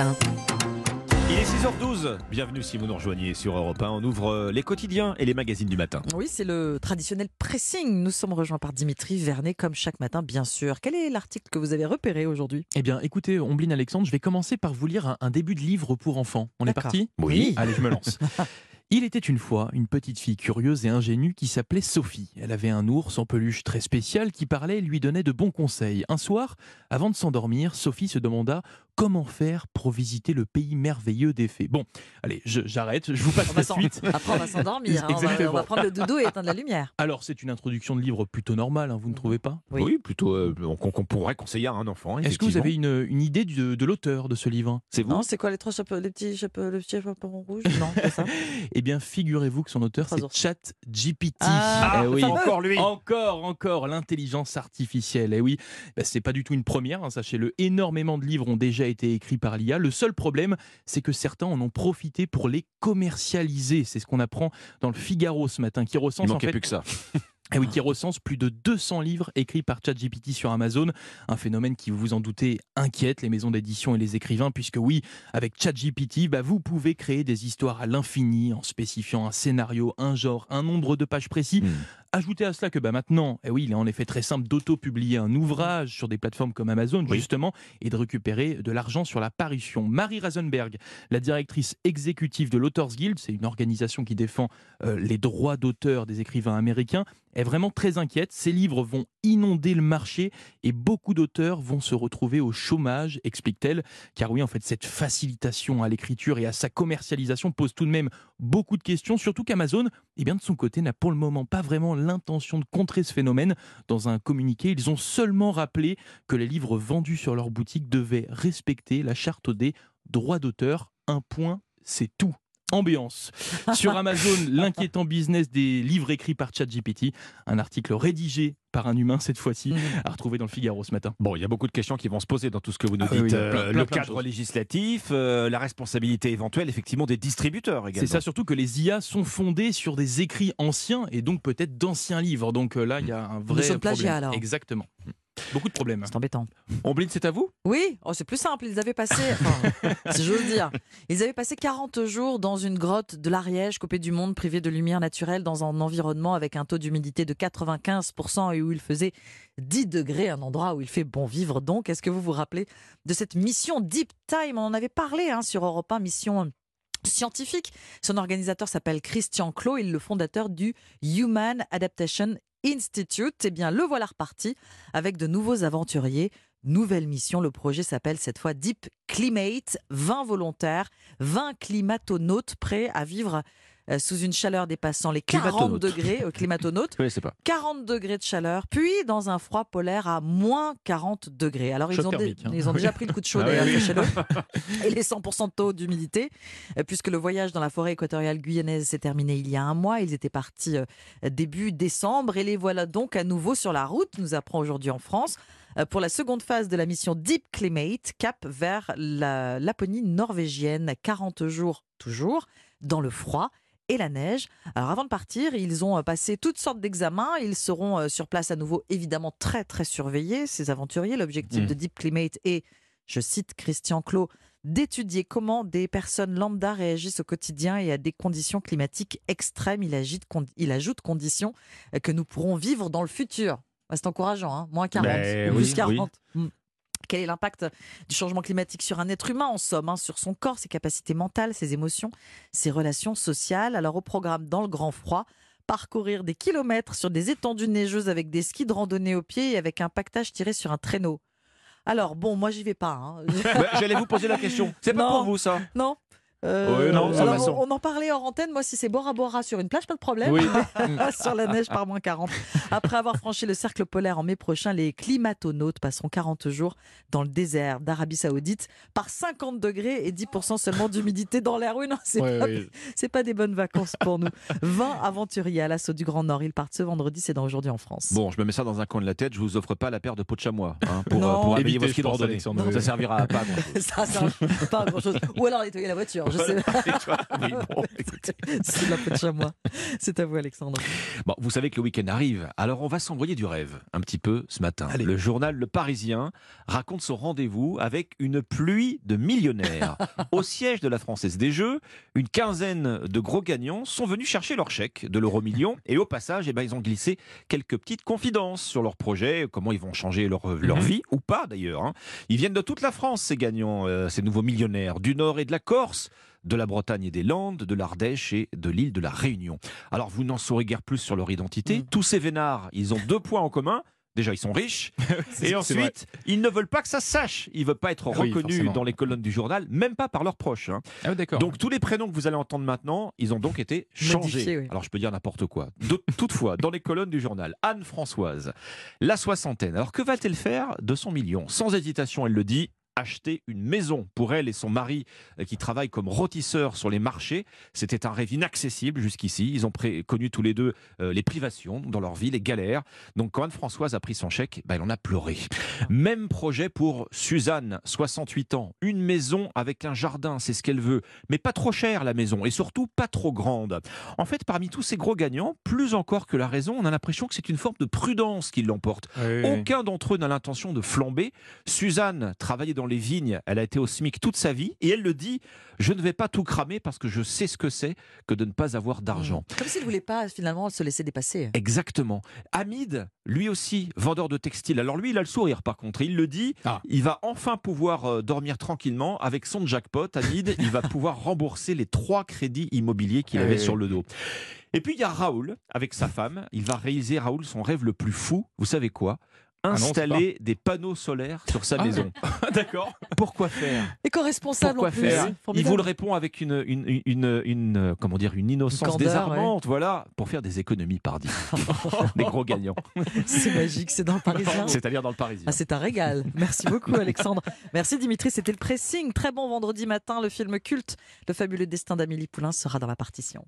Il est 6h12. Bienvenue si vous nous rejoignez sur Europe 1. On ouvre euh, les quotidiens et les magazines du matin. Oui, c'est le traditionnel pressing. Nous sommes rejoints par Dimitri Vernet, comme chaque matin, bien sûr. Quel est l'article que vous avez repéré aujourd'hui? Eh bien, écoutez, Ombline Alexandre, je vais commencer par vous lire un, un début de livre pour enfants. On est parti? Oui. Allez, je me lance. Il était une fois une petite fille curieuse et ingénue qui s'appelait Sophie. Elle avait un ours en peluche très spécial qui parlait et lui donnait de bons conseils. Un soir, avant de s'endormir, Sophie se demanda comment faire pour visiter le pays merveilleux des fées. Bon, allez, j'arrête, je vous passe la suite. Après, on va s'endormir. hein. On, va- Exactement. on va prendre le doudou et éteindre la lumière. Alors, c'est une introduction de livre plutôt normale, hein, vous ne trouvez pas? Oui. Oui, plutôt euh, qu'on qu'on pourrait conseiller à un enfant. Est-ce que vous avez une, une idée de l'auteur de ce livre? C'est vous? Non, c'est quoi les trois chapeaux, les petits chapeaux, le petit chapeau rouge? Non, c'est ça. Eh bien, figurez-vous que son auteur, c'est. Chat GPT. Ah, Eh oui. Encore lui. Encore, encore, l'intelligence artificielle. Et oui, bah, c'est pas du tout une première, hein, sachez-le. Énormément de livres ont déjà été écrits par l'IA. Le seul problème, c'est que certains en ont profité pour les commercialiser. C'est ce qu'on apprend dans le Figaro ce matin, qui Il recense en fait plus que ça. eh oui, qui recense plus de 200 livres écrits par ChatGPT sur Amazon. Un phénomène qui, vous vous en doutez, inquiète les maisons d'édition et les écrivains, puisque oui, avec ChatGPT, bah, vous pouvez créer des histoires à l'infini en spécifiant un scénario, un genre, un nombre de pages précis. Hmm. Ajoutez à cela que bah, maintenant, eh oui, il est en effet très simple d'auto-publier un ouvrage sur des plateformes comme Amazon, Oui. justement, et de récupérer de l'argent sur la parution. Marie Rasenberg, la directrice exécutive de l'Authors Guild, c'est une organisation qui défend euh, les droits d'auteur des écrivains américains, est vraiment très inquiète. Ces livres vont inonder le marché et beaucoup d'auteurs vont se retrouver au chômage, explique-t-elle. Car oui, en fait, cette facilitation à l'écriture et à sa commercialisation pose tout de même beaucoup de questions, surtout qu'Amazon, eh bien, de son côté, n'a pour le moment pas vraiment l'intention de contrer ce phénomène. Dans un communiqué, ils ont seulement rappelé que les livres vendus sur leur boutique devaient respecter la charte des droits d'auteur. Un point, c'est tout. Ambiance. Sur Amazon, l'inquiétant business des livres écrits par ChatGPT. Un article rédigé par un humain cette fois-ci, Mhm. à retrouver dans le Figaro ce matin. Bon, il y a beaucoup de questions qui vont se poser dans tout ce que vous nous Ah dites. oui, Euh, plein- plein, le cadre législatif, euh, la responsabilité éventuelle, effectivement, des distributeurs également. C'est ça surtout que les IA sont fondées sur des écrits anciens et donc peut-être d'anciens livres. Donc euh, là, il y a un vrai Notion de plagiat, problème. alors. Exactement. Beaucoup de problèmes. C'est embêtant. Ombline, c'est à vous? Oui, oh, c'est plus simple. Ils avaient passé, enfin, si j'ose dire, ils avaient passé 40 jours dans une grotte de l'Ariège, coupée du monde, privée de lumière naturelle, dans un environnement avec un taux d'humidité de 95% et où il faisait 10 degrés, un endroit où il fait bon vivre. Donc, est-ce que vous vous rappelez de cette mission Deep Time? On en avait parlé hein, sur Europe 1, mission scientifique. Son organisateur s'appelle Christian Clot, il est le fondateur du Human Adaptation Institute. Eh bien, le voilà reparti avec de nouveaux aventuriers. Nouvelle mission, le projet s'appelle cette fois Deep Climate. 20 volontaires, 20 climatonautes prêts à vivre euh, sous une chaleur dépassant les 40 Climatonautes. degrés, euh, climatonautes, Je ne sais pas. 40 degrés de chaleur, puis dans un froid polaire à moins 40 degrés. Alors ils Choc ont, dé- thermique, hein. ils ont déjà pris le coup de chaud, Ah oui, d'ailleurs, oui. et les 100% de taux d'humidité, euh, puisque le voyage dans la forêt équatoriale guyanaise s'est terminé il y a un mois. Ils étaient partis euh, début décembre et les voilà donc à nouveau sur la route, nous apprend aujourd'hui en France, euh, pour la seconde phase de la mission Deep Climate, cap vers la Laponie norvégienne. 40 jours toujours, dans le froid et la neige. Alors avant de partir, ils ont euh, passé toutes sortes d'examens. Ils seront euh, sur place à nouveau, évidemment très très surveillés, ces aventuriers. L'objectif Mm. de Deep Climate est, je cite Christian Clot, d'étudier comment des personnes lambda réagissent au quotidien et à des conditions climatiques extrêmes. Il, agite, il ajoute conditions euh, que nous pourrons vivre dans le futur. Bah, C'est encourageant, hein moins 40, Ben plus oui, 40. Mm. Quel est l'impact du changement climatique sur un être humain, en somme, hein, sur son corps, ses capacités mentales, ses émotions, ses relations sociales Alors au programme Dans le grand froid, parcourir des kilomètres sur des étendues neigeuses avec des skis de randonnée au pied et avec un pactage tiré sur un traîneau. Alors bon, moi j'y vais pas. hein. Bah, J'allais vous poser la question. C'est pas Non. pour vous, ça? Non. Euh, Ouais, non, alors, on, on en parlait hors antenne. Moi, si c'est Bora Bora sur une plage, pas de problème. Oui. sur la neige par moins 40. Après avoir franchi le cercle polaire en mai prochain, les climatonautes passeront 40 jours dans le désert d'Arabie Saoudite par 50 degrés et 10% seulement d'humidité dans l'air. Oui, non, c'est pas, des bonnes vacances pour nous. 20 aventuriers à l'assaut du Grand Nord. Ils partent ce vendredi, c'est dans aujourd'hui en France. Bon, je me mets ça dans un coin de la tête. Je vous offre pas la paire de peau de chamois hein, pour, Non. euh, pour Évitez, vos skis de randonnée. Oui. Ça servira à pas. grand-chose. Ça, ça pas grand chose. Ou alors nettoyer la voiture. Alors. Je sais... C'est toi. Oui, bon. C'est de la peau de chamois. C'est à vous, Alexandre. Bon, vous savez que le week-end arrive, alors on va s'envoyer du rêve un petit peu ce matin. Allez. Le journal Le Parisien raconte son rendez-vous avec une pluie de millionnaires. Au siège de la Française des Jeux, une quinzaine de gros gagnants sont venus chercher leur chèque de l'euro million et au passage, eh ben, ils ont glissé quelques petites confidences sur leur projet, comment ils vont changer leur, leur Mhm. vie ou pas d'ailleurs. hein. Ils viennent de toute la France, ces gagnants, euh, ces nouveaux millionnaires, du Nord et de la Corse de la Bretagne et des Landes, de l'Ardèche et de l'île de la Réunion. Alors vous n'en saurez guère plus sur leur identité. Mm. Tous ces vénards, ils ont deux points en commun. Déjà, ils sont riches. Et ensuite, ils ne veulent pas que ça se sache. Ils ne veulent pas être Oui, reconnus forcément. dans les colonnes du journal, même pas par leurs proches. hein. Ah. Donc tous les prénoms que vous allez entendre maintenant, ils ont donc été changés. Oui. Alors je peux dire n'importe quoi. De- toutefois, dans les colonnes du journal, Anne-Françoise, la soixantaine. Alors que va-t-elle faire de son million? Sans hésitation, elle le dit. Acheter une maison pour elle et son mari euh, qui travaillent comme rôtisseurs sur les marchés. C'était un rêve inaccessible jusqu'ici. Ils ont connu tous les deux euh, les privations dans leur vie, les galères. Donc quand Anne-Françoise a pris son chèque, bah, elle en a pleuré. Même projet pour Suzanne, 68 ans. Une maison avec un jardin, c'est ce qu'elle veut. Mais pas trop chère la maison et surtout pas trop grande. En fait, parmi tous ces gros gagnants, plus encore que la raison, on a l'impression que c'est une forme de prudence qui l'emporte. Oui. Aucun d'entre eux n'a l'intention de flamber. Suzanne travaillait dans les vignes, elle a été au SMIC toute sa vie et elle le dit je ne vais pas tout cramer parce que je sais ce que c'est que de ne pas avoir d'argent. Comme s'il ne voulait pas finalement se laisser dépasser. Exactement. Hamid, lui aussi, vendeur de textiles. Alors lui, il a le sourire par contre. Il le dit, Ah. il va enfin pouvoir euh, dormir tranquillement avec son jackpot. Hamid, il va pouvoir rembourser les trois crédits immobiliers qu'il Ah avait oui, sur le dos. Et puis il y a Raoul, avec sa femme. Il va réaliser, Raoul, son rêve le plus fou. Vous savez quoi? Ah non, Installer des panneaux solaires sur sa Ah. maison. D'accord. Pourquoi faire? Éco-responsable en plus. faire? Il vous le répond avec une, une, une, une, euh, comment dire, une innocence candeur, désarmante, voilà, pour faire des économies, pardi. des gros gagnants. C'est magique, c'est dans le Parisien. C'est-à-dire dans le Parisien. Ah, c'est un régal. Merci beaucoup, Alexandre. Merci, Dimitri. C'était le pressing. Très bon vendredi matin. Le film culte Le fabuleux destin d'Amélie Poulain sera dans la partition.